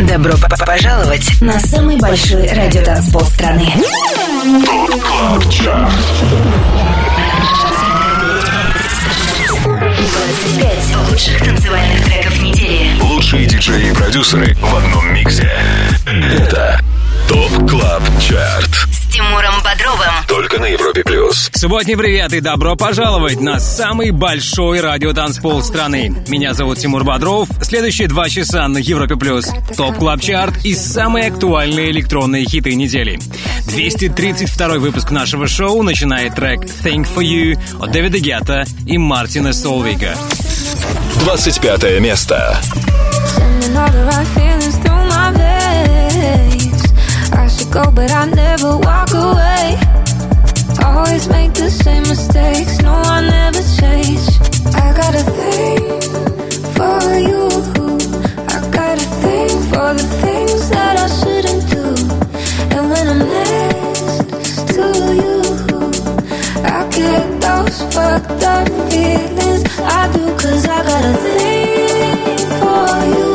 Добро пожаловать на самый большой радиотанцпол страны. 25 лучших танцевальных треков недели. Лучшие диджеи и продюсеры в одном миксе. Это ТОП КЛАБ ЧАРТ. С Тимуром Бодровым. Только на Европе Плюс. Субботний привет и добро пожаловать на самый большой радиотанцпол страны. Меня зовут Тимур Бодров. Следующие два часа на Европе Плюс. Top Club Chart и самые актуальные электронные хиты недели. 232 выпуск нашего шоу начинает трек Thing For You от Дэвида Гетта и Мартина Солвига. 25 место. Go, but I never walk away. Always make the same mistakes. No, I never change. I got a thing for you. I got a thing for the things that I shouldn't do. And when I'm next to you, I get those fucked up feelings. I do, cause I got a thing for you.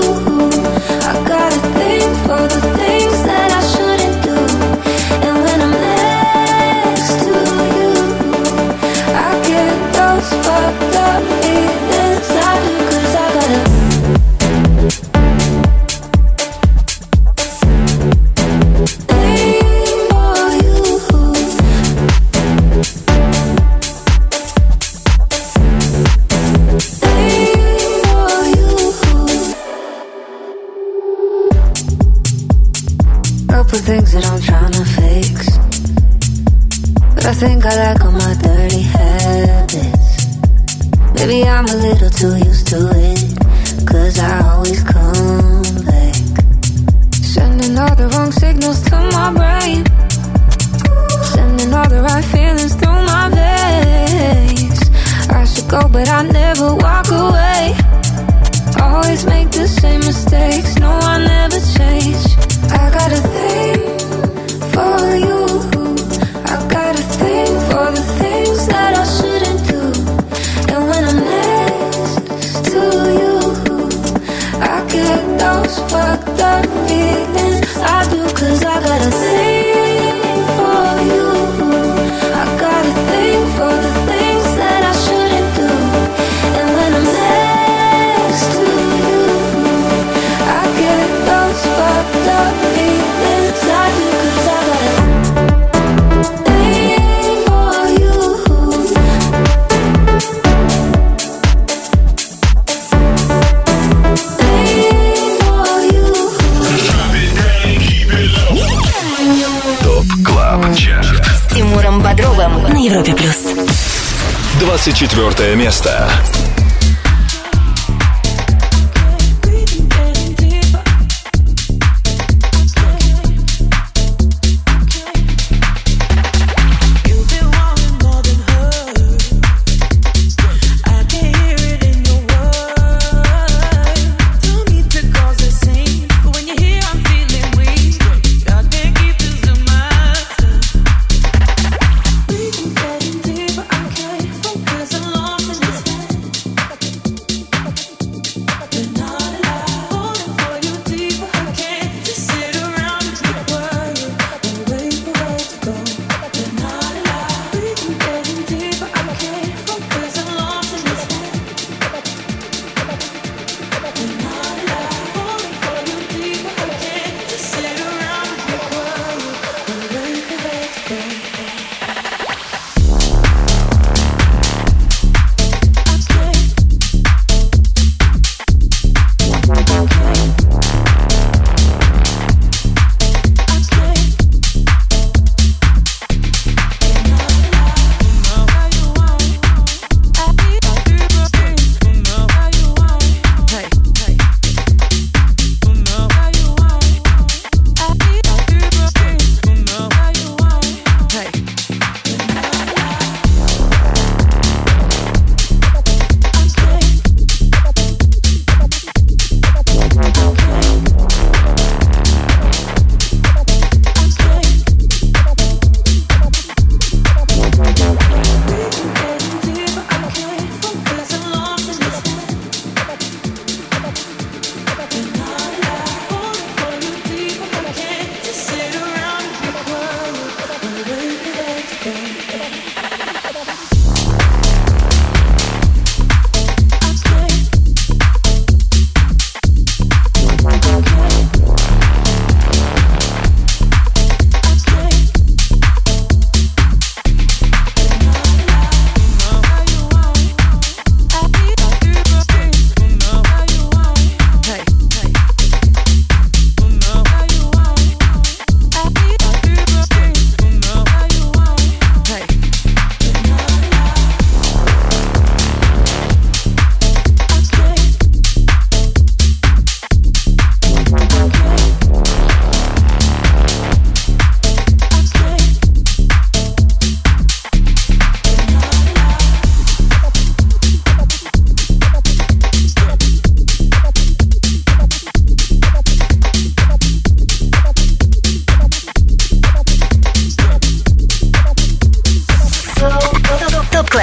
I got a thing for the think I like all my dirty habits. Maybe I'm a little too used to it. Cause I always come back. Sending all the wrong signals to my brain. Sending all the right feelings through my veins. I should go, but I never walk away. Always make the same mistakes. Европе Плюс. 24 место.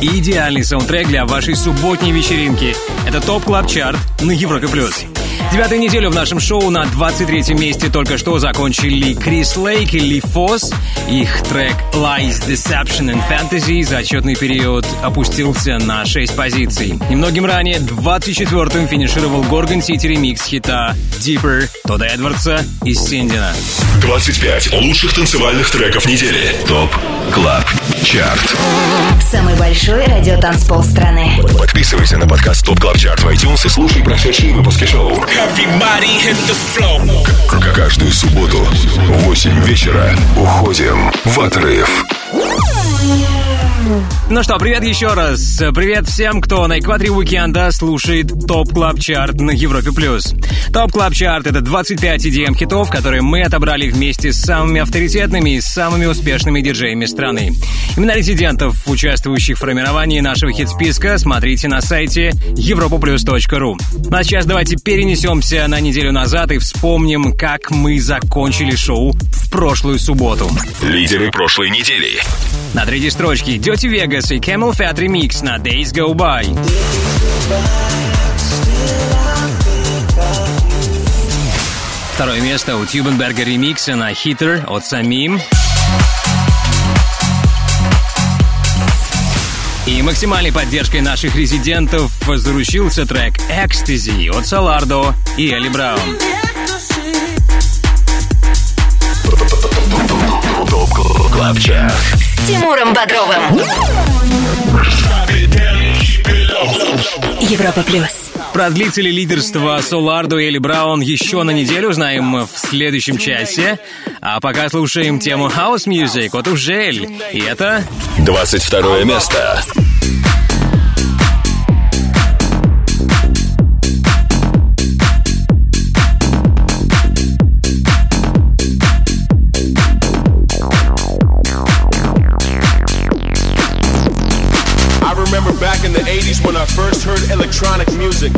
Идеальный саундтрек для вашей субботней вечеринки. Это Top Club Chart на Европе плюс. Девятую неделю в нашем шоу на 23-м месте только что закончили Крис Лейк и Ли Фосс. Их трек Lies, Deception and Fantasy за отчетный период опустился на 6 позиций. Немногим ранее 24-м финишировал Gorgon City ремикс хита Deeper Тодда Эдвардса и Синдина. 25 лучших танцевальных треков недели. ТОП Club Chart. Самый большой радиотанцпол страны. Подписывайся на подкаст Top Club Chart в iTunes и слушай прошедшие выпуски шоу. Каждую субботу в 8 вечера уходим в отрыв. Ну что, привет еще раз. Привет всем, кто на экваторе уикенда слушает Top Club Chart на Европе плюс. Top Club Chart — это 25 EDM хитов, которые мы отобрали вместе с самыми авторитетными и самыми успешными диджеями страны. Имена резидентов, участвующих в формировании нашего хит-списка, смотрите на сайте europoplus.ru. Ну а сейчас давайте перенесемся на неделю назад и вспомним, как мы закончили шоу в прошлую субботу. Лидеры прошлой недели. На третьей строчке Dirty Vegas и Camel Fat Remix на Days Go By. Второе место у Тюбенберга ремикса на Hitter от Самим. И максимальной поддержкой наших резидентов заручился трек «Ecstasy» от Салардо и Элли Браун. Клабчарт. Тимуром Бодровым. Европа плюс. Продлится ли лидерство Солардо или Браун еще на неделю, узнаем в следующем часе. А пока слушаем тему House Music от Ужель. И это... 22 место.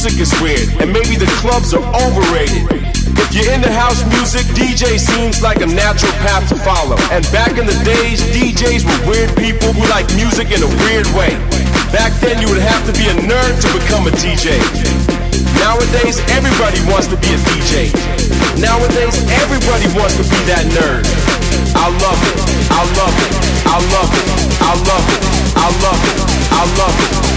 Music is weird. And maybe the clubs are overrated. If you're into house music, DJ seems like a natural path to follow. And back in the days, DJs were weird people who like music in a weird way. Back then, you would have to be a nerd to become a DJ. Nowadays, everybody wants to be a DJ. Nowadays, everybody wants to be that nerd. I love it. I love it. I love it. I love it. I love it. I love it. I love it.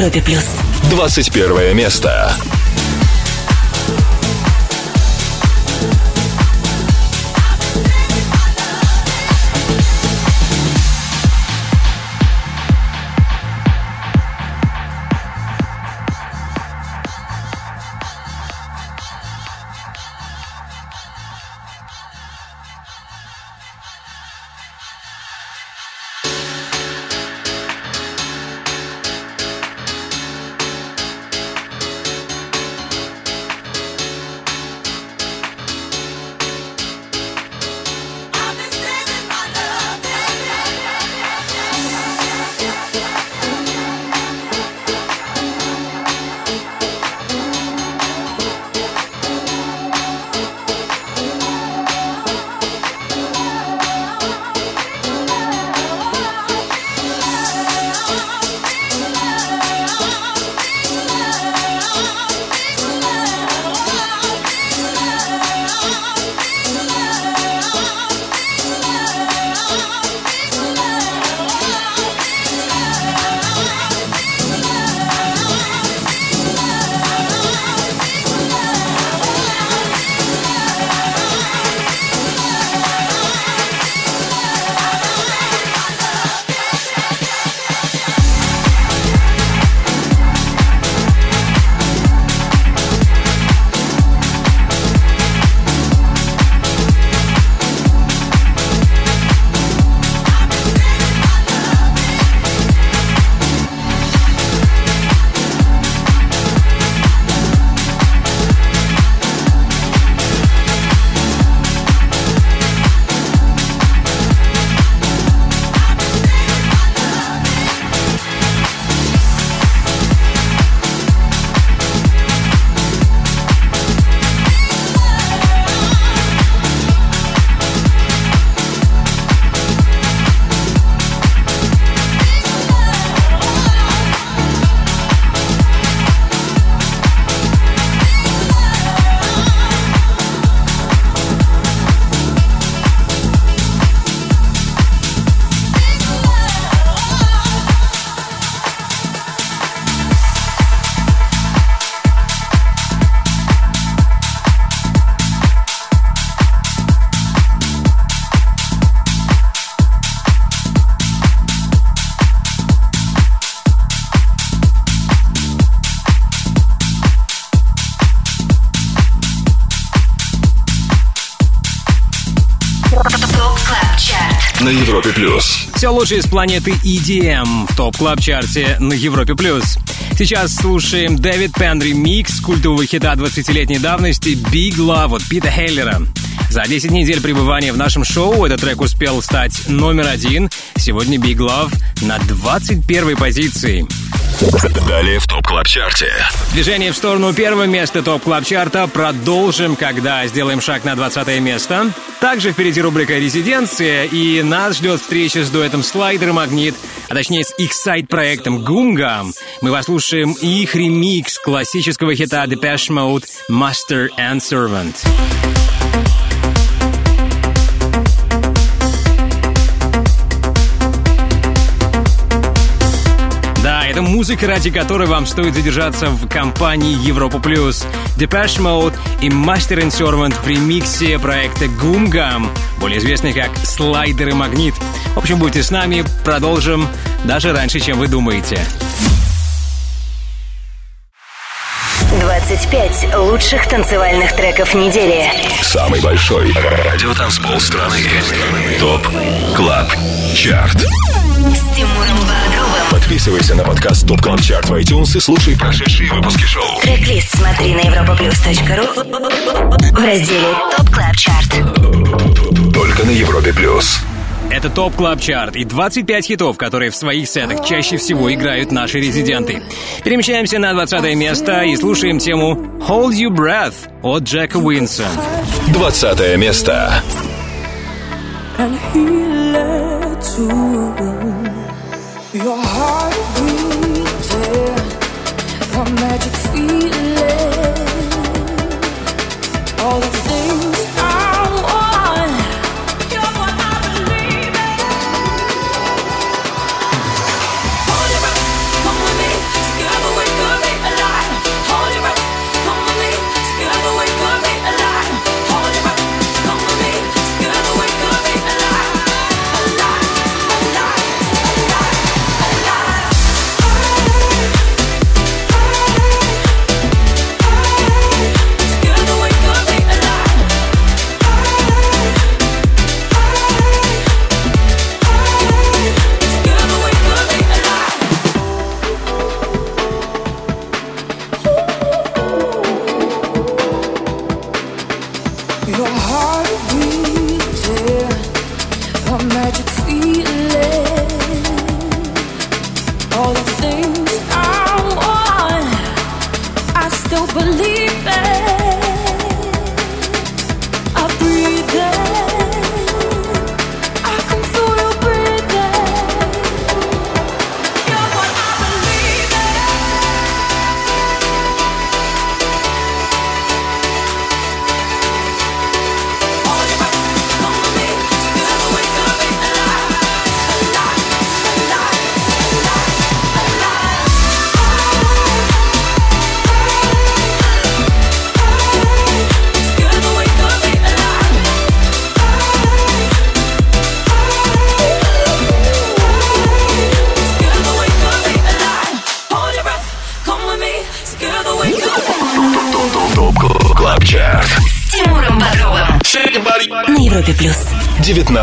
Европе плюс. 21 место. Все лучшее из планеты EDM в Top Club Chart'е на Европе плюс. Сейчас слушаем Дэвид Пенн ремикс культового хита 20-летней давности Big Love от Пита Хеллера. За 10 недель пребывания в нашем шоу этот трек успел стать номер один. Сегодня Big Love на 21 позиции. Далее в Top Club Chart'е. Движение в сторону первого места Top Club Chart'а продолжим, когда сделаем шаг на 20 место. Также впереди рубрика «Резиденция», и нас ждет встреча с дуэтом «Слайдер Магнит», а точнее с их сайт-проектом «Гумгам». Мы послушаем их ремикс классического хита Depeche Mode «Master and Servant». Это музыка, ради которой вам стоит задержаться в компании Европа Плюс. Depeche Mode и Master and Servant в ремиксе проекта Goom Gum, более известный как Слайдер и Магнит. В общем, будьте с нами, продолжим даже раньше, чем вы думаете. 25 лучших танцевальных треков недели. Самый большой радиотанцпол страны. Top Club Chart. С Тимуром. Подписывайся на подкаст Top Club Chart в iTunes и слушай прошедшие выпуски шоу. Трек-лист смотри на europaplus.ru в разделе Top Club Chart. Только на Европе Плюс. Это Top Club Chart и 25 хитов, которые в своих сетах чаще всего играют наши резиденты. Перемещаемся на 20 место и слушаем тему «Hold Your Breath» от Джека Уинса. 20 место. and he led to all that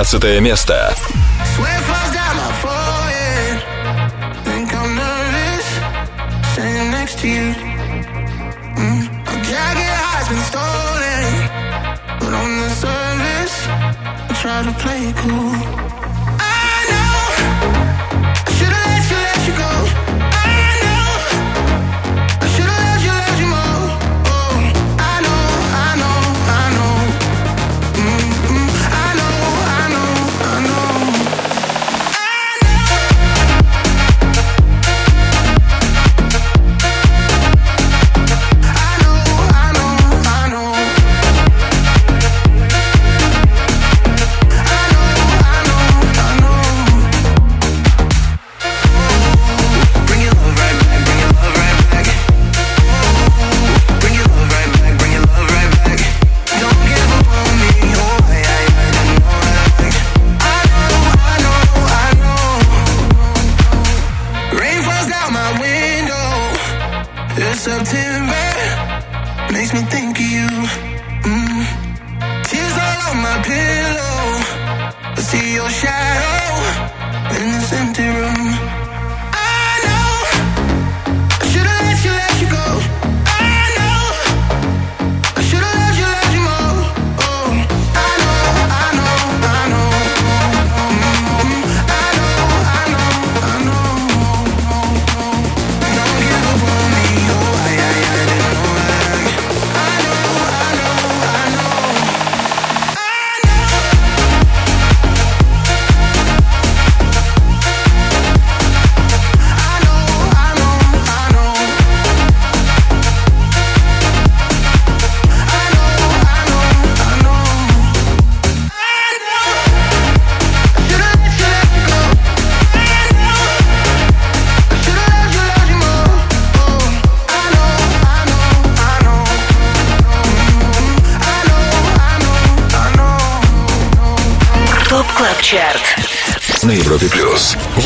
19 место.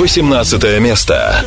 18 место.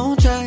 don't try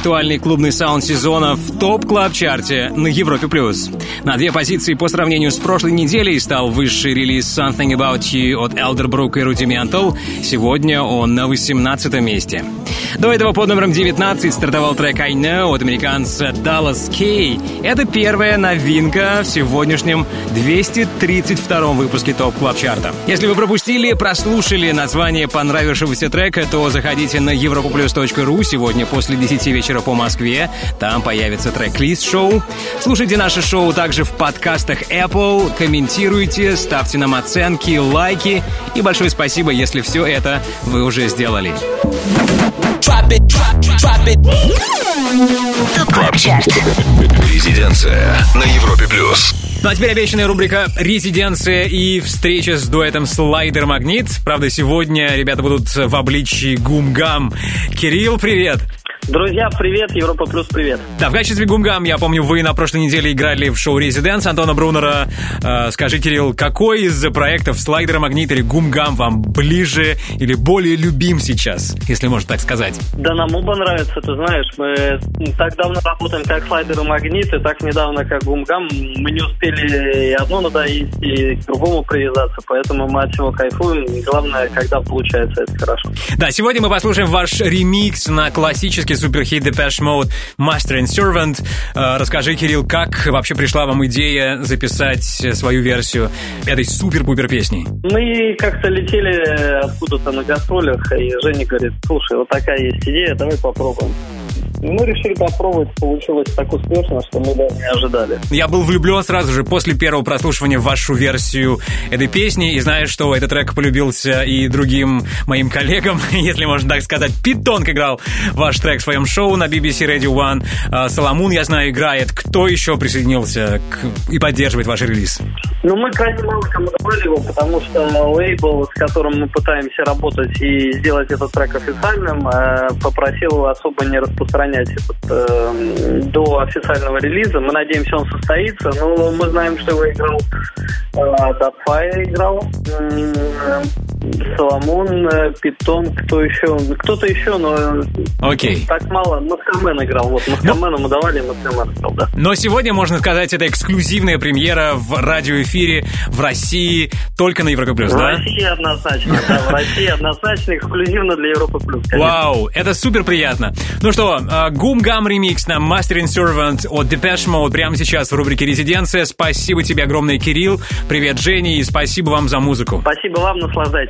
актуальный клубный саунд сезона в Top Club Chart'е на Европе плюс. На две позиции по сравнению с прошлой неделей стал выше релиз Something About You от Elderbrook и Rudimental. Сегодня он на 18 месте. До этого под номером 19 стартовал трек I Know от американца Dallas K. Это первая новинка в сегодняшнем 232 выпуске Top Club Chart'а. Если вы пропустили, прослушали название понравившегося трека, то заходите на europaplus.ru сегодня после 10 вечера по Москве. Там появится трек-лист шоу. Слушайте наше шоу также в подкастах Apple, комментируйте, ставьте нам оценки, лайки. И большое спасибо, если все это вы уже сделали. Top Club Chart. Резиденция на Европе плюс. Ну а теперь обещанная рубрика «Резиденция» и встреча с дуэтом «Слайдер Магнит». Правда, сегодня ребята будут в обличии Goom Gum. Кирилл, привет! Друзья, привет, Европа Плюс, привет. Да, в качестве Гумгам, я помню, вы на прошлой неделе играли в шоу «Резиденс» Антона Брунера. Э, скажи, Кирилл, какой из проектов «Слайдер Магнит» или Гумгам вам ближе или более любим сейчас, если можно так сказать? Да нам оба нравится, ты знаешь, мы так давно работаем как слайдер и магнит, и так недавно как гумгам. Мы не успели и одно надоесть, и к другому привязаться, поэтому мы от всего кайфуем. И главное, когда получается это хорошо. Да, сегодня мы послушаем ваш ремикс на классический суперхит Depeche Mode Master and Servant. Э, Расскажи, Кирилл, как вообще пришла вам идея записать свою версию этой супер-пупер песни? Мы как-то летели откуда-то на гастролях, и Женя говорит, слушай, вот такая есть идея, давай попробуем. Мы решили попробовать, получилось так успешно, что мы даже не ожидали. Я был влюблен сразу же после первого прослушивания в вашу версию этой песни и знаю, что этот трек полюбился и другим моим коллегам, если можно так сказать. Пит Тонг играл ваш трек в своем шоу на BBC Radio One. А, Соломон, я знаю, играет. Кто еще присоединился к- и поддерживает ваш релиз? Ну, мы крайне мало кому давали его, потому что лейбл, с которым мы пытаемся работать и сделать этот трек официальным, э, попросил особо не распространять этот э, до официального релиза. Мы надеемся, он состоится, но мы знаем, что его играл э, Датфай играл, Соломон, э, Питон, кто еще? Кто-то еще, но Окей. так мало. Маскамен играл, вот Маскамена мы давали, Маскамен играл, да. Но сегодня, можно сказать, это эксклюзивная премьера в радиоэфире в России только на Европе+, Плюс, В да? России однозначно, да, в России однозначно эксклюзивно для Европы Плюс. Вау, это супер приятно. Ну что, Гум Гам ремикс на Master and Servant от Depeche Mode прямо сейчас в рубрике «Резиденция». Спасибо тебе огромное, Кирилл. Привет, Женя, и спасибо вам за музыку. Спасибо вам, наслаждайтесь.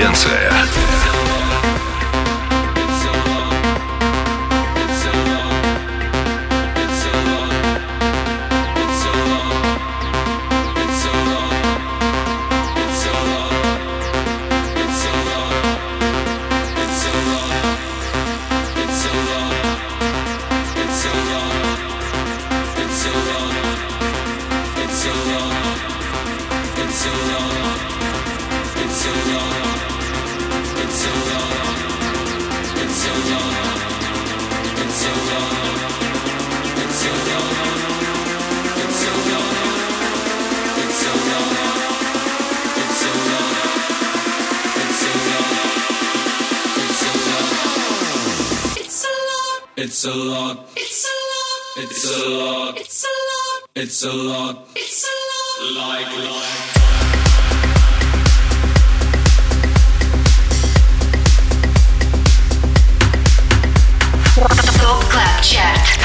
Резиденция. It's a lot. It's a lot. It's a lot. It's a lot. It's a lot. It's a lot. Like, like.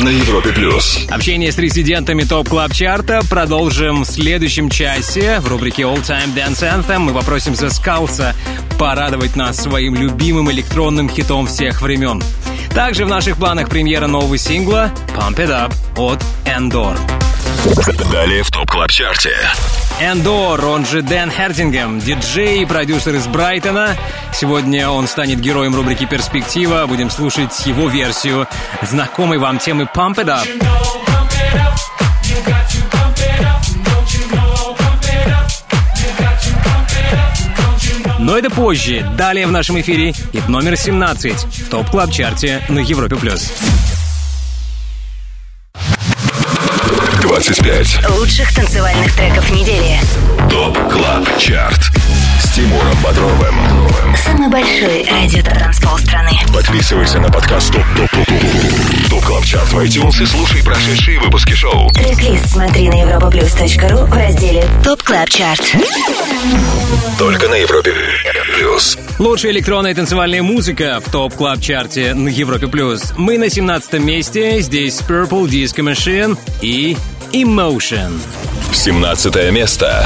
На Европе плюс. Общение с резидентами ТОП Клаб Чарта продолжим в следующем часе. В рубрике All Time Dance Anthem мы попросим The Skulls порадовать нас своим любимым электронным хитом всех времен. Также в наших планах премьера нового сингла Pump It Up от Endor. Далее в Top Club Chart е. Endor, он же Дэн Хердингем, диджей и продюсер из Брайтона. Сегодня он станет героем рубрики «Перспектива». Будем слушать его версию знакомой вам темы «Pump It Up». Но это позже. Далее в нашем эфире хит номер 17 в Top Club Chart е на Европе+. плюс. 25. Лучших танцевальных треков недели. Top Club Chart. Тимуром Бодровым. Самый большой радиотанцпол страны. Подписывайся на подкаст Top Top Top Top Top Club Chart в iTunes и слушай прошедшие выпуски шоу. Трек-лист смотри на europaplus.ru в разделе Top Club Chart. Только на Европе Плюс. Лучшая электронная танцевальная музыка в топ клаб чарте на Европе плюс. Мы на 17 месте. Здесь Purple Disco Machine и Emotion. 17 место.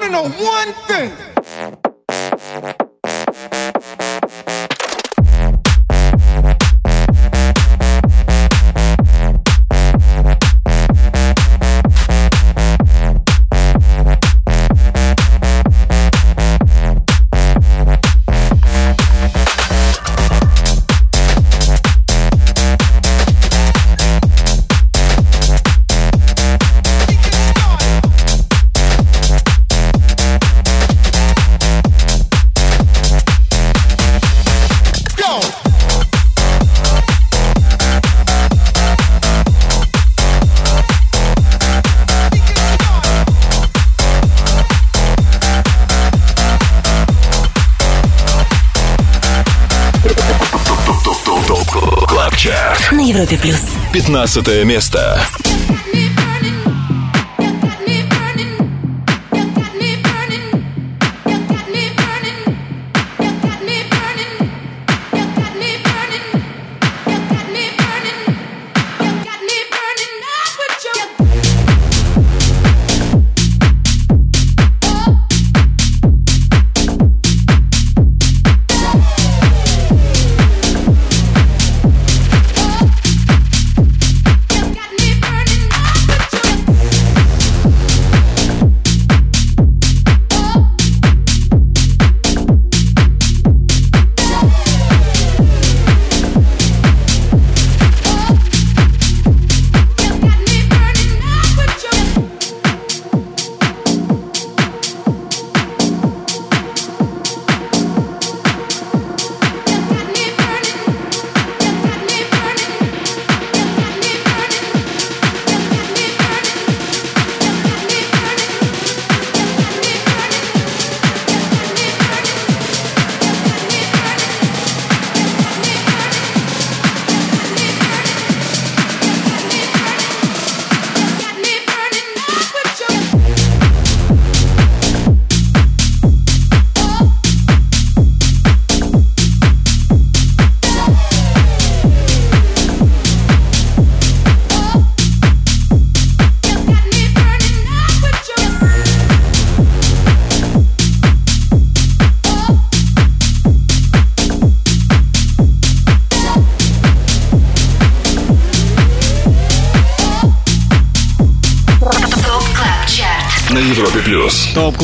want to know one thing. 15 место.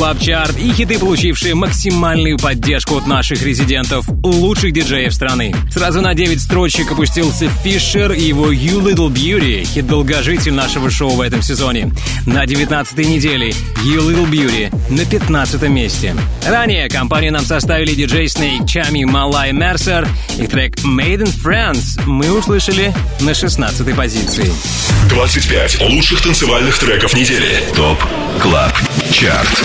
Club Chart и хиты, получившие максимальную поддержку от наших резидентов, лучших диджеев страны. Сразу на 9 строчек опустился Фишер и его You Little Beauty, хит долгожитель нашего шоу в этом сезоне. На 19 неделе You Little Beauty на 15 месте. Ранее компанию нам составили DJ Snake, Tchami, Malaa, Mercer и трек Made in France мы услышали на 16 позиции. 25 лучших танцевальных треков недели. ТОП КЛАБ ЧАРТ.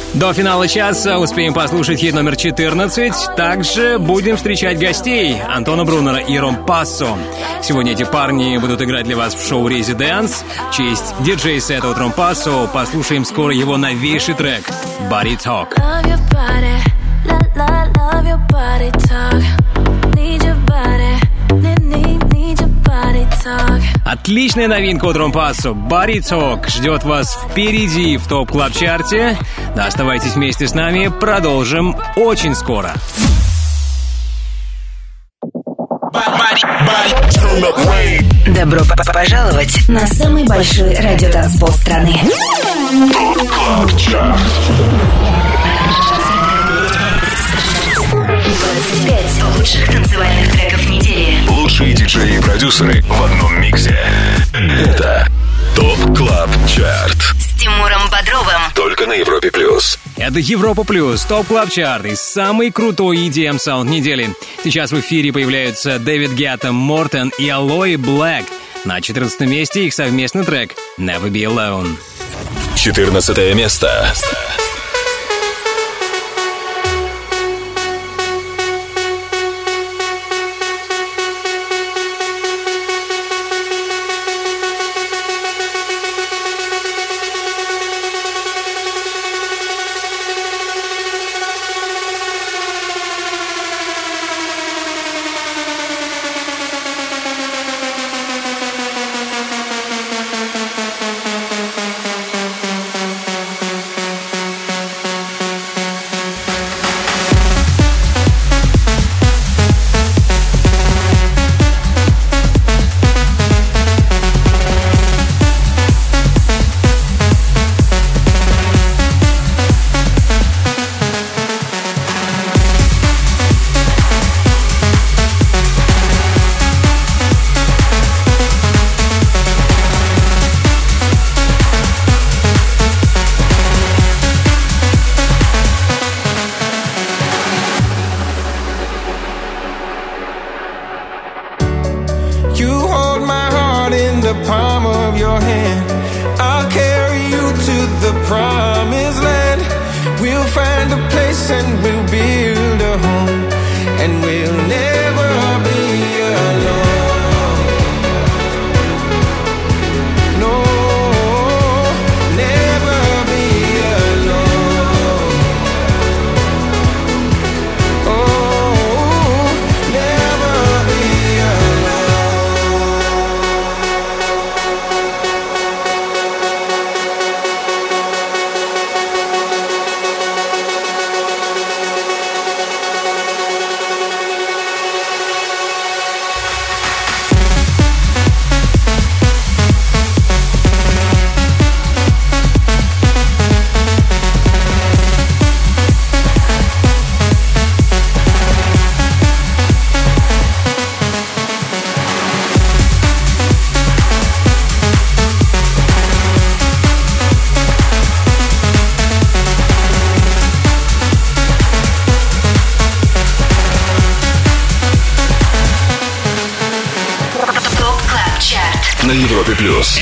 До финала часа успеем послушать хит номер 14. Также будем встречать гостей Антона Брунера и Ром Пассо. Сегодня эти парни будут играть для вас в шоу «Residance». Часть диджей-сета от Rompasso послушаем скоро его новейший трек «Body Talk». Love your body, la la, love your body talk. Need your body, Отличная новинка от Rompasso «Body Talk» ждет вас впереди в Top Club Chart е. Да, оставайтесь вместе с нами, продолжим очень скоро. Добро пожаловать на самый большой радиотанцпол страны. 25 лучших танцевальных треков недели. Лучшие диджеи и продюсеры в одном миксе. Это ТОП КЛАБ ЧАРТ. С Тимуром Бодровым. Только на Европе плюс. Это Европа Плюс, топ клаб чарт и самый крутой EDM саунд недели. Сейчас в эфире появляются Дэвид Гетта, Мортен и Алои Блэк. На 14 месте их совместный трек «Never Be Alone». 14 место. Palm of your hand. I'll carry you to the promised land. We'll find a place and we'll build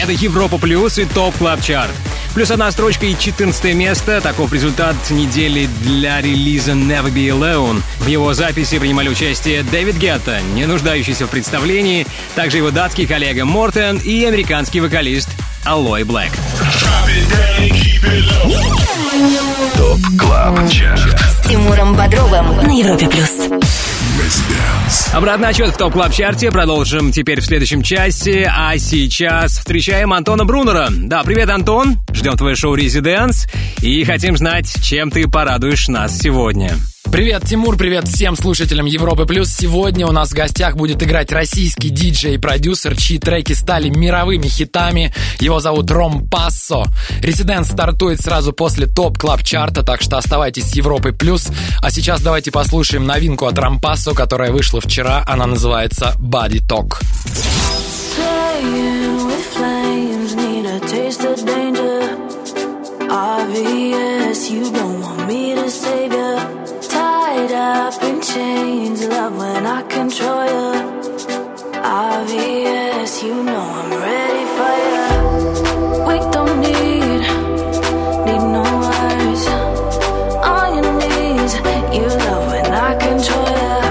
Это Европа Плюс и Top Club Chart. Плюс одна строчка и 14 место. Таков результат недели для релиза Never Be Alone. В его записи принимали участие Дэвид Гетта, не нуждающийся в представлении, также его датский коллега Мортен и американский вокалист Aloe Blacc. Top Club Chart. С Тимуром Бодровым на Европе плюс. Обратный отсчет в Top Club Chart е продолжим теперь в следующем часе, а сейчас встречаем Антона Брунера. Да, привет, Антон. Ждем твое шоу «Residance» и хотим знать, чем ты порадуешь нас сегодня. Привет, Тимур, привет всем слушателям Европы Плюс. Сегодня у нас в гостях будет играть российский диджей и продюсер, чьи треки стали мировыми хитами. Его зовут Rompasso. Residance стартует сразу после Top Club Chart а, так что оставайтесь с Европой Плюс. А сейчас давайте послушаем новинку от Ром Пассо, которая вышла вчера. Она называется Body Talk. Obvious, you don't want me. Tied up in chains, love when I control you. Obvious, you know I'm ready for you. We don't need, need no words. On your knees, you love when I control you.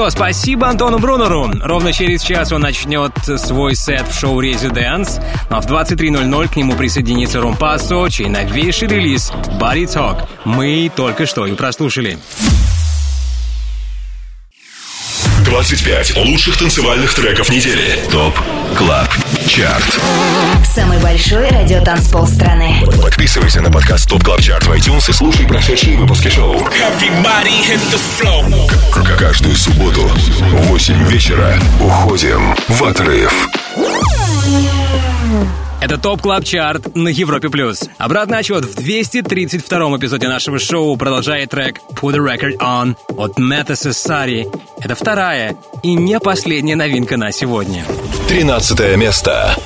Что, спасибо Антону Брунеру. Ровно через час он начнет свой сет в шоу «Резиденс». А в 23.00 к нему присоединится Ром Пассо, чей новейший релиз «Body Talk» мы только что и прослушали. 25 лучших танцевальных треков недели. ТОП КЛАБ ЧАРТ. Самый большой радиотанцпол страны. Подписывайся на подкаст ТОП КЛАБ ЧАРТ в iTunes и слушай прошедшие выпуски шоу. К- Каждую субботу в 8 вечера уходим в отрыв. Это Top Club Chart на Европе+. плюс. Обратный отсчет в 232-м эпизоде нашего шоу продолжает трек «Put the Record On» от Мэтта Сассари. Это вторая и не последняя новинка на сегодня. 13 место.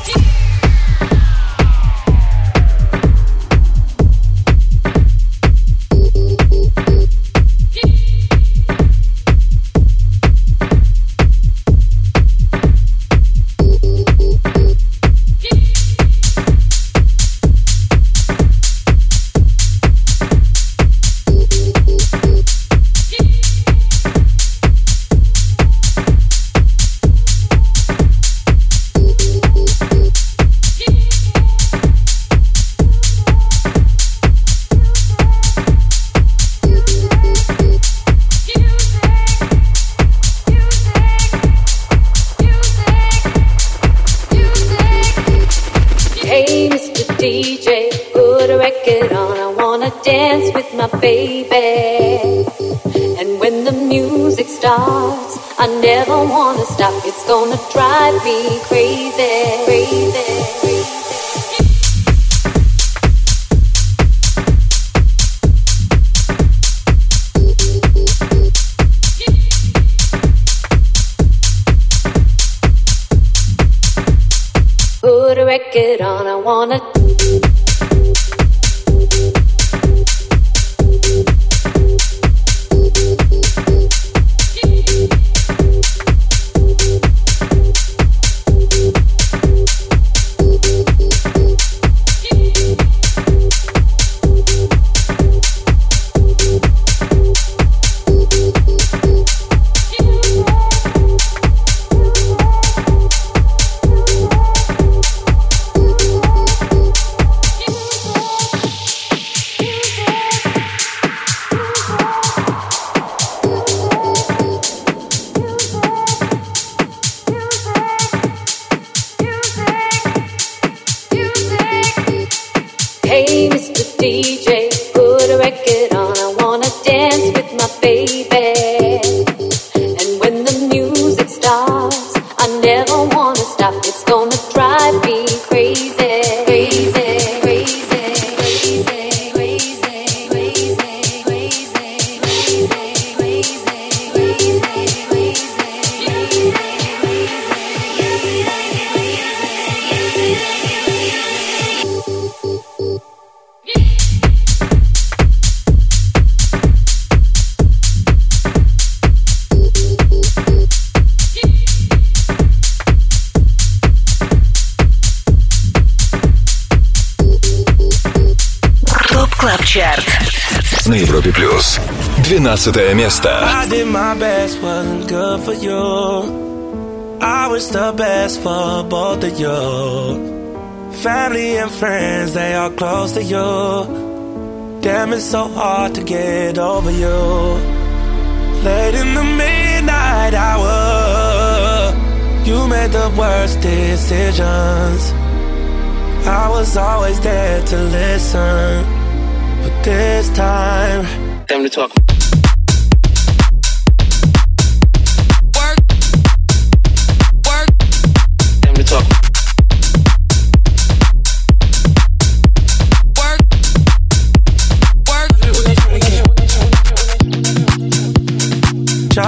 be 12 место. I did my best, wasn't good for you. I was the best for both of you. Family and friends, they are close to you. Damn, it's so hard to get over you. Late in the midnight hour, you made the worst decisions. I was always there to listen, but this time, time to talk.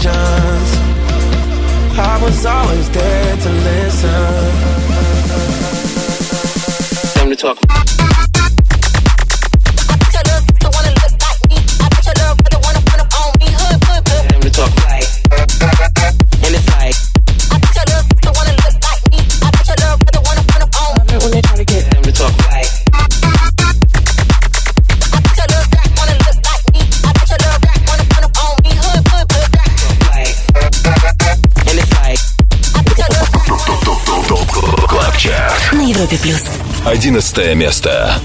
Decisions. I was always there to listen. 11 место.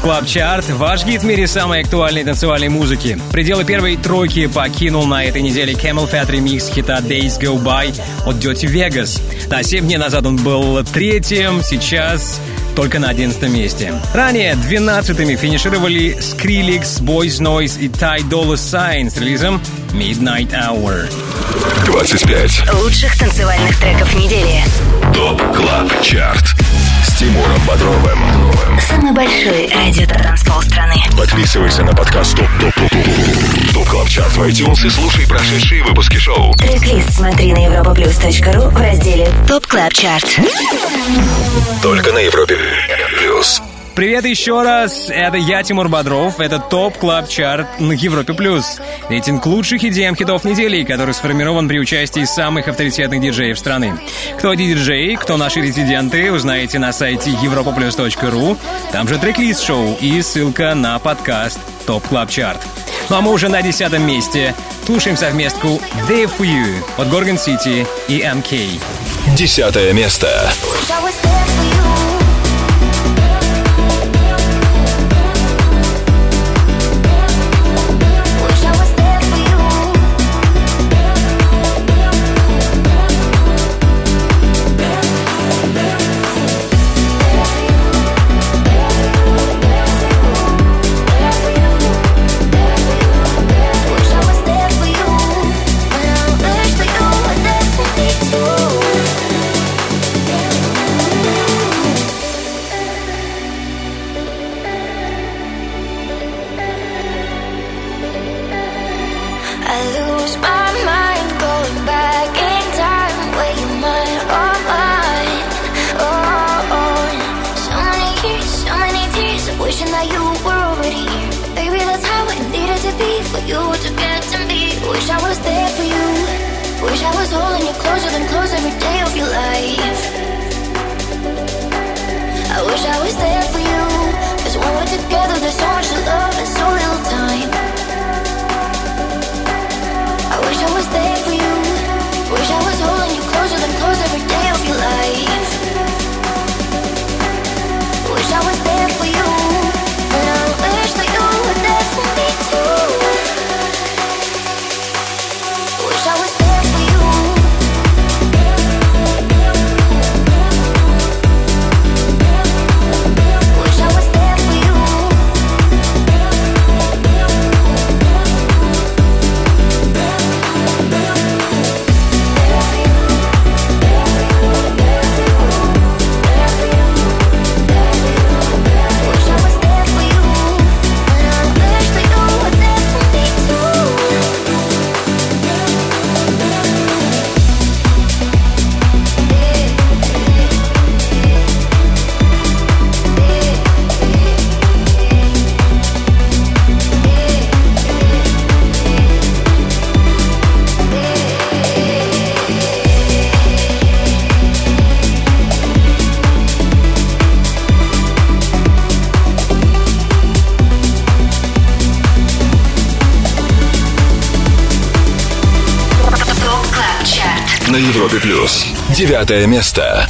Top Club Chart. Ваш гид в мире самой актуальной танцевальной музыки. Пределы первой тройки покинул на этой неделе CamelPhat ремикс хита Days Go By от Dirty Vegas. Да, 7 дней назад он был третьим, сейчас только на 11 месте. Ранее 12-ми финишировали Skrillex, Boys Noize и Ty Dolla Sign с релизом Midnight Hour. 25. Лучших танцевальных треков недели. Top Club Chart. Тимуром Бодровым. Самый большой радиотанцпол страны. Подписывайся на подкаст Top Top Top Top Top Club Chart в iTunes и слушай прошедшие выпуски шоу. Трек-лист смотри на europaplus.ru в разделе Top Club Chart. Только на Европе плюс. Привет еще раз, это я, Тимур Бодров, это Top Club Chart на Европе+. плюс. Рейтинг лучших EDM хитов недели, который сформирован при участии самых авторитетных диджеев страны. Кто эти диджеи, кто наши резиденты, узнаете на сайте europaplus.ru. Там же трек-лист шоу и ссылка на подкаст Top Club Chart. Ну а мы уже на десятом месте. Слушаем совместку There For You от Gorgon City и MK. Десятое место. I was there for you. Девятое место.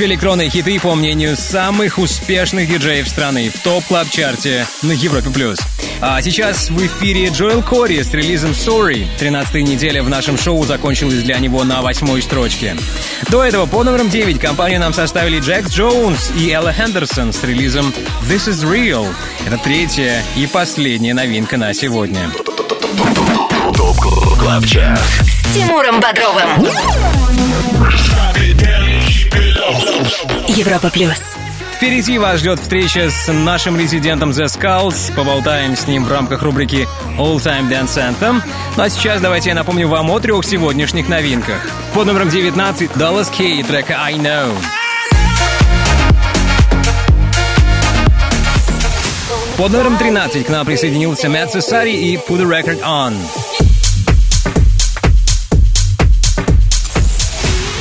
Лучшие электронные хиты, по мнению самых успешных диджеев страны в топ клаб чарте на Европе+. плюс. А сейчас в эфире Джоэл Кори с релизом Sorry. 13 неделя в нашем шоу закончилась для него на восьмой строчке. До этого по номерам 9 компанию нам составили Джекс Джонс и Элла Хендерсон с релизом This Is Real. Это третья и последняя новинка на сегодня. С Тимуром Бодровым. Европа плюс. Впереди вас ждет встреча с нашим резидентом The Skulls. Поболтаем с ним в рамках рубрики All Time Dance Anthem. Ну а сейчас давайте я напомню вам о трех сегодняшних новинках. Под номером 19 Dallas K трека I Know. Под номером 13 к нам присоединился Мэтт Сесари и Put the Record On.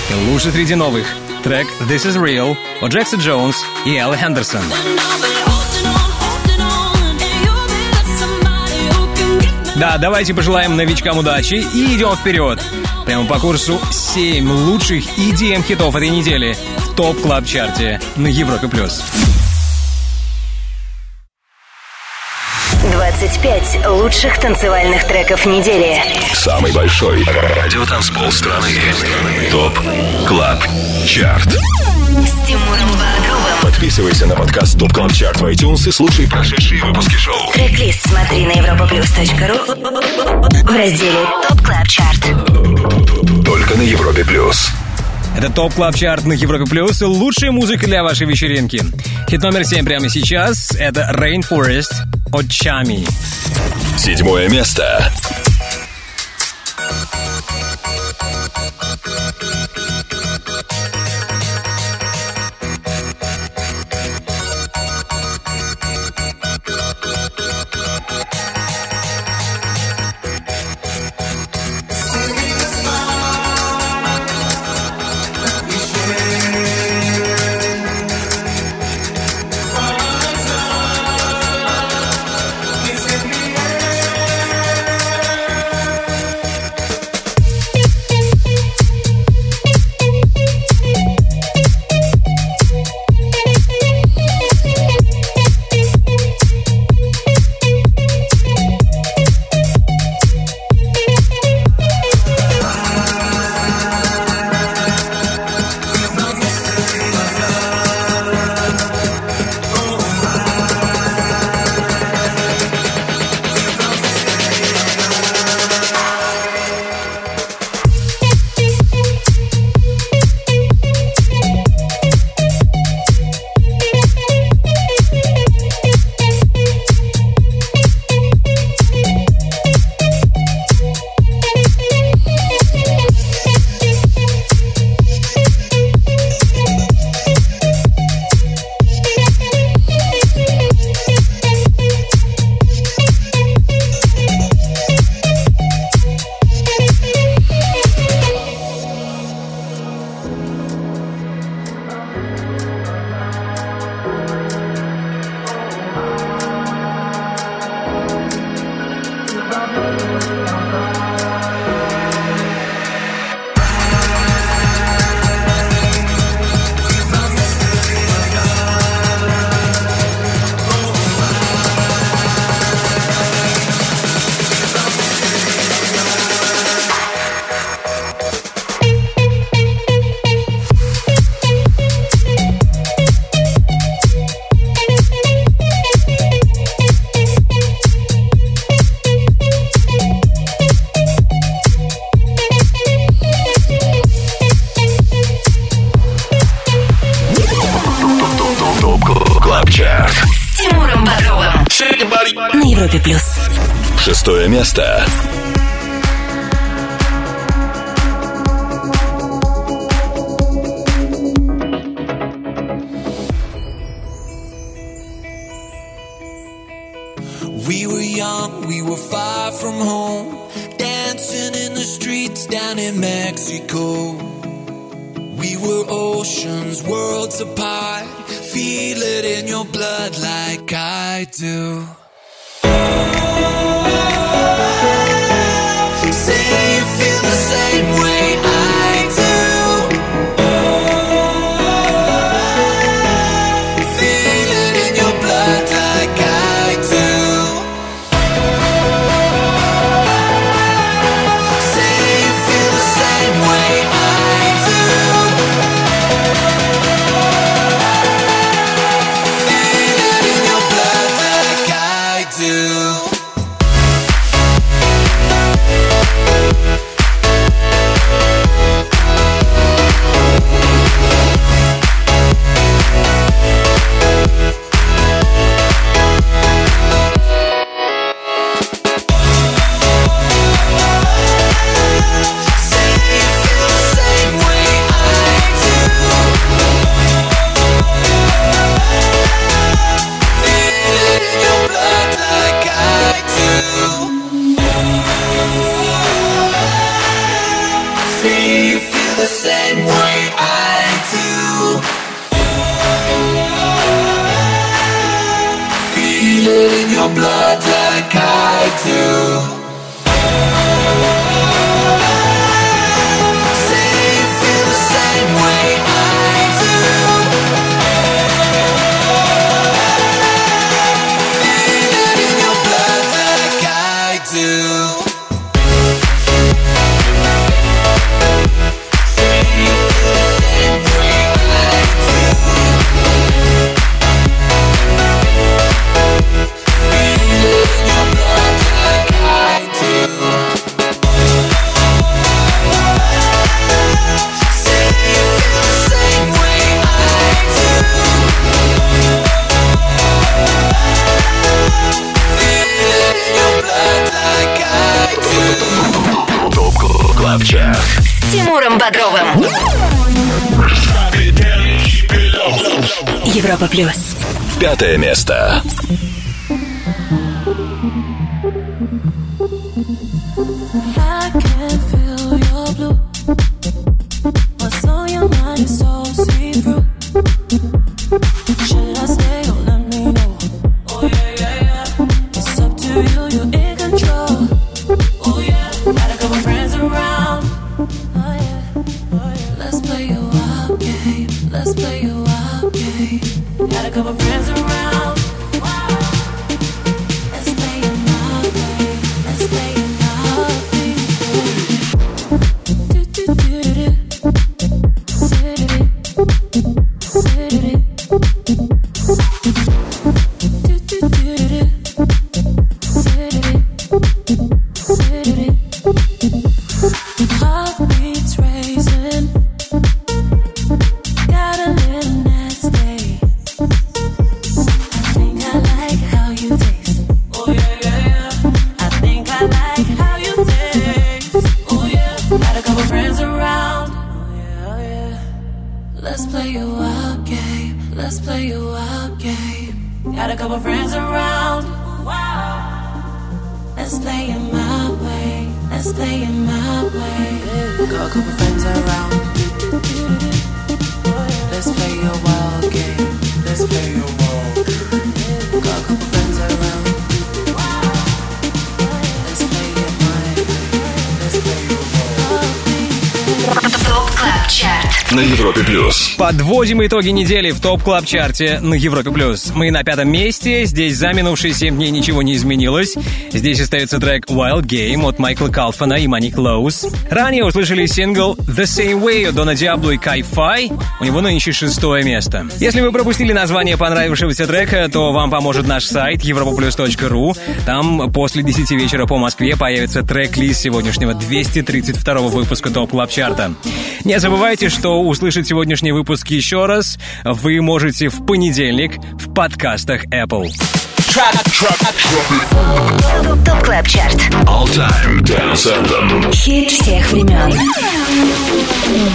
И лучше среди новых. Трек This Is Real от Джекса Джонс и Элла Хендерсон. Да, давайте пожелаем новичкам удачи и идем вперед. Прямо по курсу 7 лучших EDM хитов этой недели в топ клаб чарте на Европе плюс. 25 лучших танцевальных треков недели. Самый большой радиотанцпол страны. Top Club Chart. С Тимуром Бодровым. Подписывайся на подкаст Top Club Chart в iTunes и слушай прошедшие выпуски шоу. Трек-лист смотри на europaplus.ru в разделе ТОП Клаб Чарт. Только на Европе плюс. Это Top Club Chart на Европе Плюс. Лучшая музыка для вашей вечеринки. Хит номер 7 прямо сейчас. Это Rainforest от Чами. Седьмое место. Европе Шестое место. We were young, we were far from home, dancing in the streets down in Mexico. We were oceans, worlds apart, feel it in your blood like I do. Пятое место. Let's play a wild game. A couple friends around. Подводим итоги недели в Top Club Chart е на Европе Плюс. Мы на пятом месте. Здесь за минувшие 7 дней ничего не изменилось. Здесь остается трек Wild Game от Майкла Калфана и Маник Лоус. Ранее услышали сингл The Same Way от Дона Диабло и KiFi. У него нынче шестое место. Если вы пропустили название понравившегося трека, то вам поможет наш сайт europaplus.ru. Там после 10 вечера по Москве появится трек-лист сегодняшнего 232 выпуска Top Club Chart а. Не забывайте, что услышать сегодняшний выпуск еще раз вы можете в понедельник в подкастах Apple. ТОП КЛАБ ЧАРТ. All Time Dance Anthem. Хит всех времен.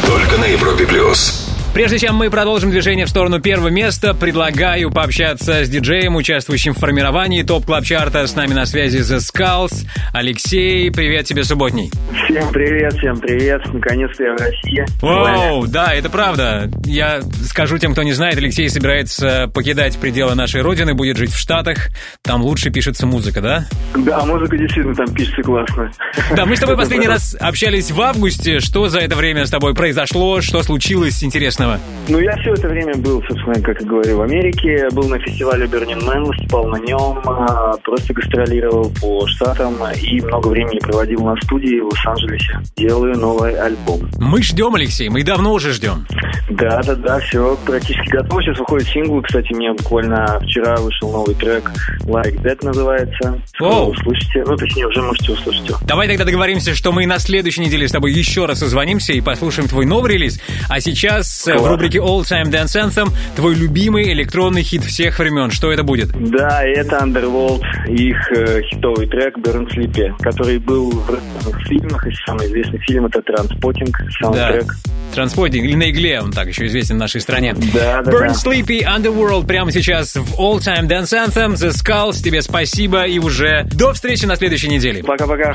Только на Европе плюс. Прежде чем мы продолжим движение в сторону первого места, предлагаю пообщаться с диджеем, участвующим в формировании топ клаб чарта С нами на связи The Skulls. Алексей, привет тебе, субботний. Всем привет, всем привет. Наконец-то я в России. Вау, да, это правда. Я скажу тем, кто не знает, Алексей собирается покидать пределы нашей родины, будет жить в Штатах. Там лучше пишется музыка, да? Да, музыка действительно там пишется классно. Да, мы с тобой последний раз общались в августе. Что за это время с тобой произошло? Что случилось интересного? Ну, я все это время был, собственно, как и говорю, в Америке. Был на фестивале Burning Man, выступал на нем, а, просто гастролировал по штатам и много времени проводил на студии в Лос-Анджелесе. Делаю новый альбом. Мы ждем, Алексей, мы давно уже ждем. Да, да, да, все практически готово. Сейчас выходит сингл. Кстати, мне буквально вчера вышел новый трек Like That называется. Скоро Оу. услышите. Ну, точнее, уже можете услышать его. Давай тогда договоримся, что мы на следующей неделе с тобой еще раз созвонимся и послушаем твой новый релиз. А сейчас э, в Класс. рубрике All Time Dance Anthem твой любимый электронный хит всех времен. Что это будет? Да, это Underworld, их э, хитовый трек Burn Sleepy, который был в разных фильмах, и самый известный фильм это Транспотинг, саундтрек. Транспортинг или на игле, он так еще известен в нашей стране. Да, да, Burn да. Sleepy Underworld прямо сейчас в All Time Dance Anthem. The Skulls, тебе спасибо и уже до встречи на следующей неделе. Пока-пока.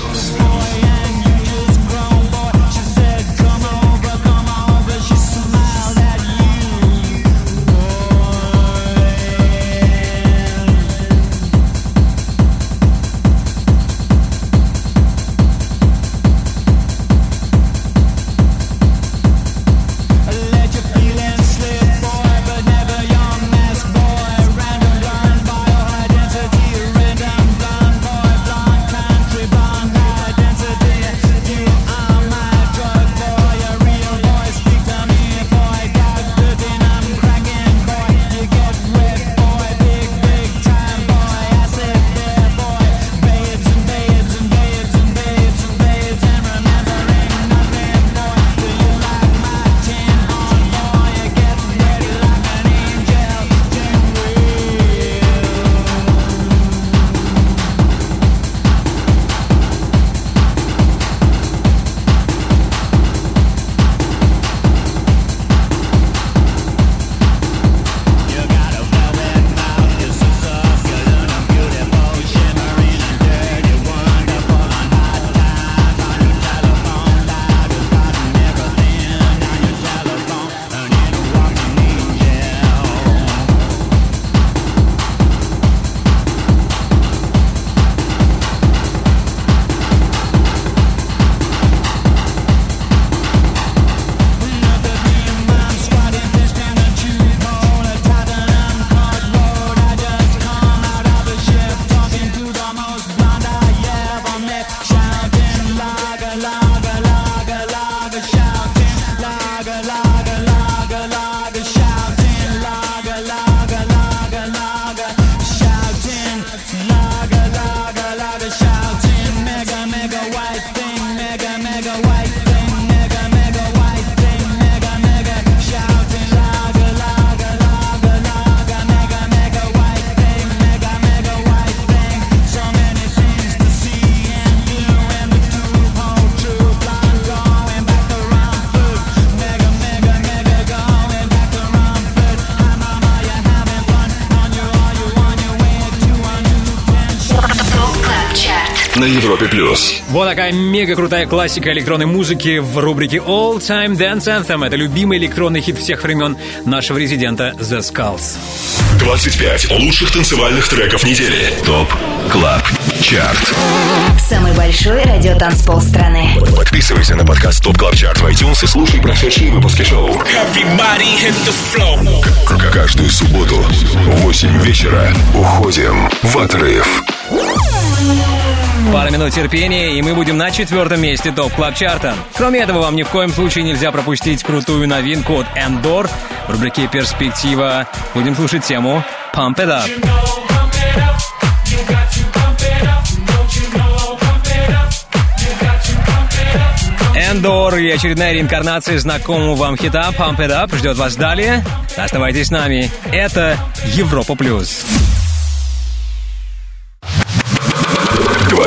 На Европе плюс. Вот такая мега крутая классика электронной музыки в рубрике All Time Dance Anthem. Это любимый электронный хит всех времен нашего резидента The Skulls. 25 лучших танцевальных треков недели. Top Club Chart. Самый большой радиотанцпол страны. Подписывайся на подкаст Top Club Chart в iTunes и слушай прошедшие выпуски шоу. Каждую субботу в 8 вечера уходим в отрыв. Пара минут терпения, и мы будем на четвертом месте топ клаб чарта Кроме этого, вам ни в коем случае нельзя пропустить крутую новинку от Endor. В рубрике «Перспектива» будем слушать тему «Pump It Up». Эндор и очередная реинкарнация знакомого вам хита Pump It Up ждет вас далее. Оставайтесь с нами. Это Европа Плюс.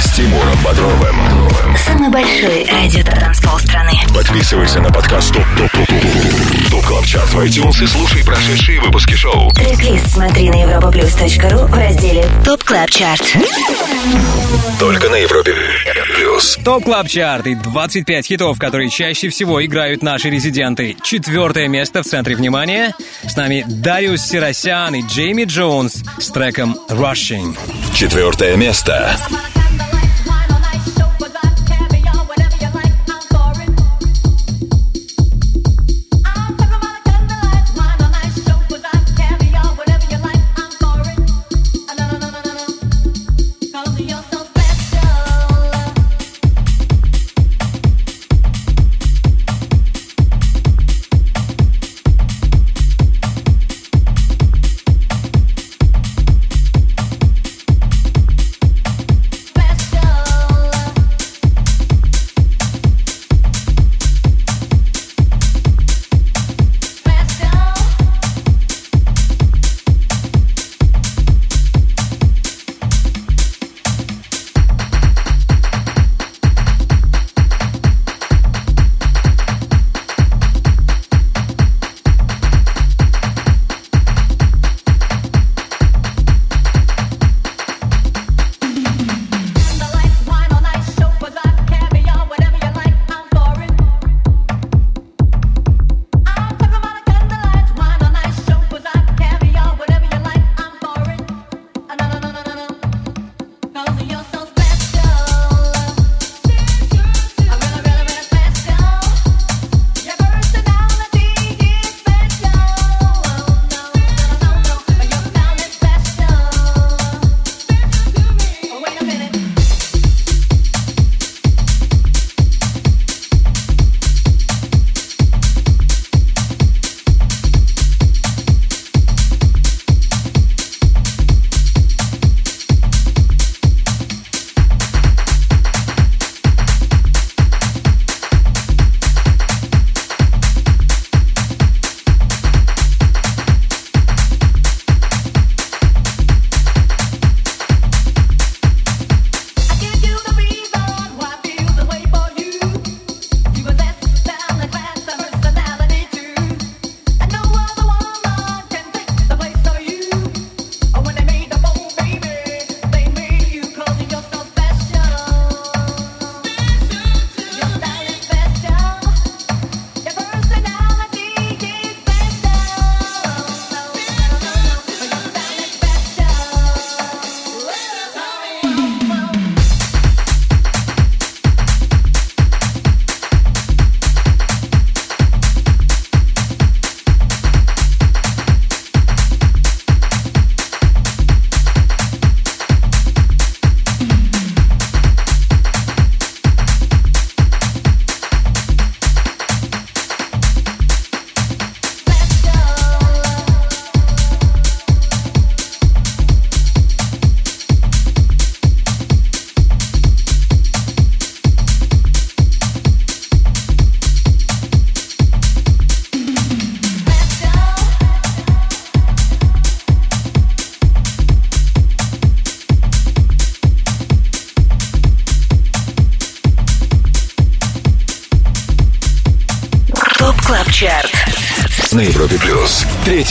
с Тимуром Бодровым. Самый большой радио-танцпол страны. Подписывайся на подкаст Top Top Top Top Top Club Chart в iTunes и слушай прошедшие выпуски шоу. Трек-лист смотри на europaplus.ru в разделе Top Club Chart. Только на Европе Плюс. Top Club Chart и 25 хитов, которые чаще всего играют наши резиденты. Четвертое место в центре внимания. С нами Дариус Сиросян и Джейми Джонс с треком Rushing. Четвертое место.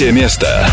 Третье место.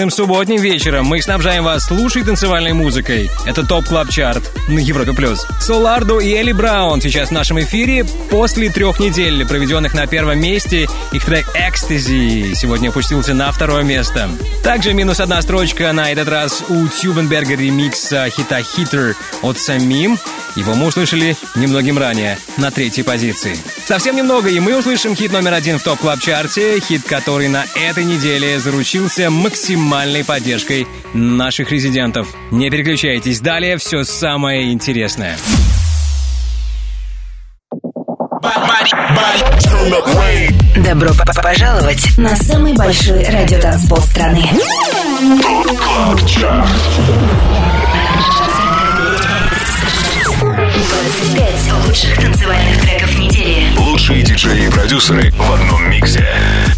Каждым субботним вечером мы снабжаем вас лучшей танцевальной музыкой. Это Top Club Chart на Европе+. плюс. Solardo и Eli Brown сейчас в нашем эфире. После трех недель, проведенных на первом месте, их трек «XTC» сегодня опустился на второе место. Также минус одна строчка на этот раз у Tube & Berger ремикса хита «Heater» от Samim. Его мы услышали немногим ранее, на третьей позиции. Совсем немного, и мы услышим хит номер один в Top Club Chart е, хит, который на этой неделе заручился максимальной поддержкой наших резидентов. Не переключайтесь, далее все самое интересное. Добро пожаловать на самый большой радиотанцпол страны. 25 лучших танцевальных треков недели. Лучшие диджеи и продюсеры в одном миксе.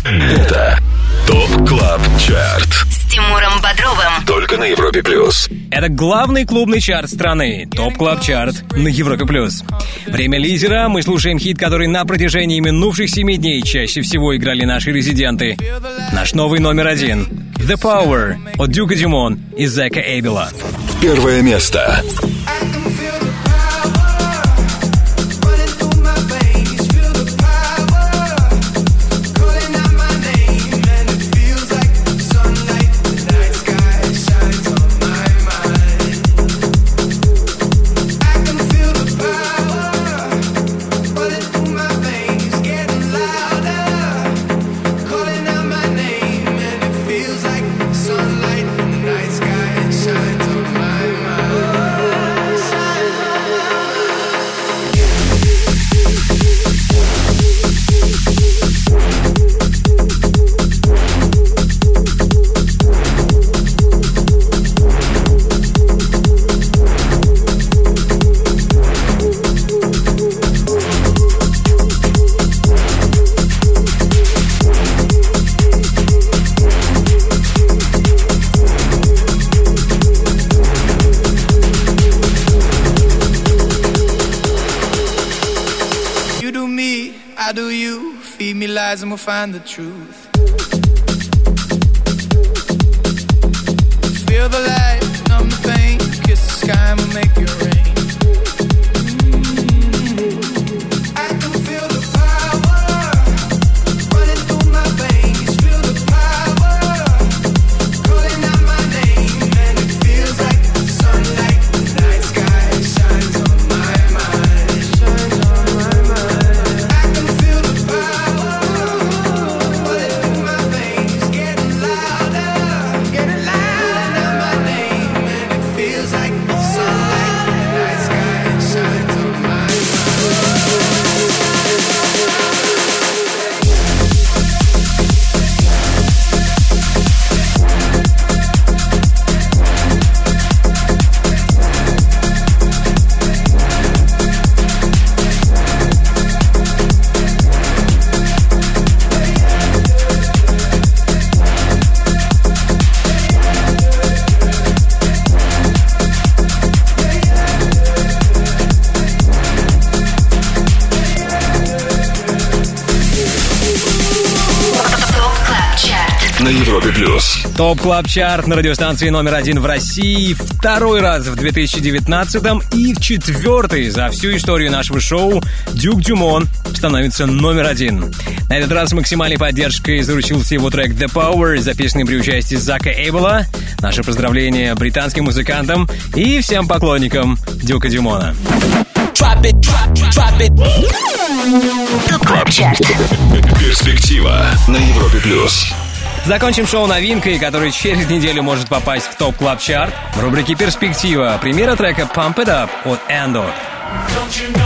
Это Top Club Chart. С Тимуром Бодровым. Только на Европе плюс. Это главный клубный чарт страны. Top Club Chart на Европе+. плюс. Время лидера. Мы слушаем хит, который на протяжении минувших семи дней чаще всего играли наши резиденты. Наш новый номер один. The Power от Дюка Дюмона и Зака Эйбела. Первое место. Find the truth. Top Club Chart на радиостанции номер один в России второй раз в 2019 и в четвертый за всю историю нашего шоу Дюк Дюмон становится номер один. На этот раз с максимальной поддержкой заручился его трек The Power, записанный при участии Зака Эйбла. Наше поздравление британским музыкантам и всем поклонникам Дюка Дюмона. Drop it, drop, drop it. Top Club Chart. Перспектива на Европе плюс. Закончим шоу новинкой, которая через неделю может попасть в топ клаб чарт в рубрике «Перспектива». Премьера трека «Pump It Up» от Endor. Don't you know,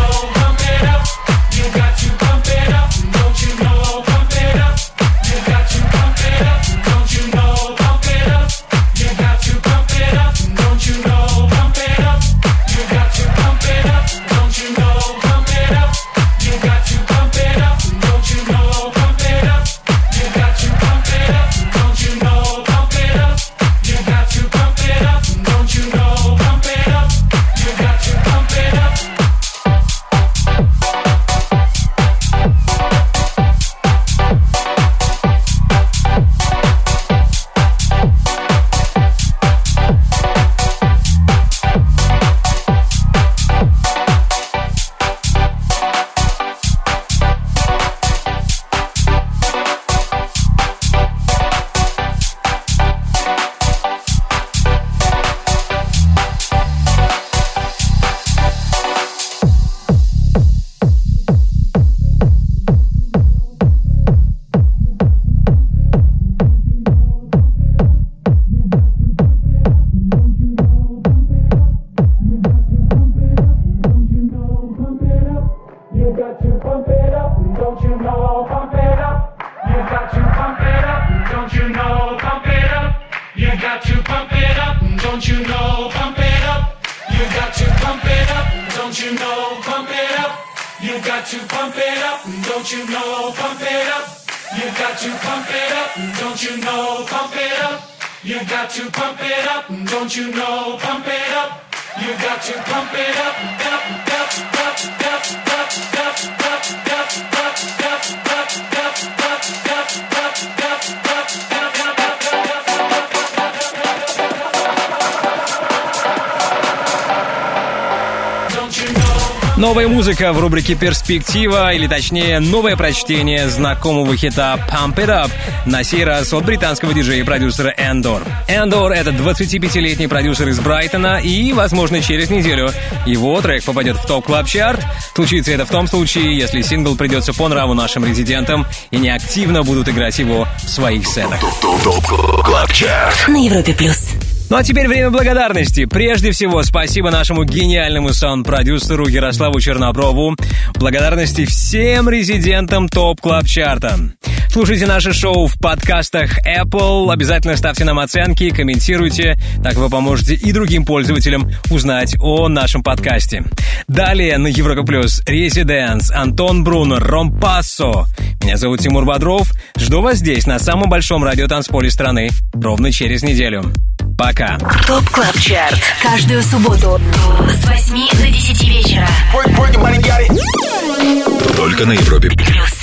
рубрике «Перспектива», или точнее, новое прочтение знакомого хита «Pump It Up», на сей раз от британского диджея и продюсера Эндор. Эндор — это 25-летний продюсер из Брайтона, и, возможно, через неделю его трек попадет в топ клаб чарт Случится это в том случае, если сингл придется по нраву нашим резидентам и не активно будут играть его в своих сетах. На Европе плюс. Ну а теперь время благодарности. Прежде всего, спасибо нашему гениальному саунд-продюсеру Ярославу Черноброву. Благодарности всем резидентам Top Club Chart а. Слушайте наше шоу в подкастах Apple. Обязательно ставьте нам оценки, комментируйте. Так вы поможете и другим пользователям узнать о нашем подкасте. Далее на Европа Плюс Residance, Антон Брунер, Rompasso. Меня зовут Тимур Бодров. Жду вас здесь, на самом большом радиотанцполе страны, ровно через неделю. Пока. Top Club Chart. Каждую субботу с 8 до 10 вечера. Только на Европе плюс.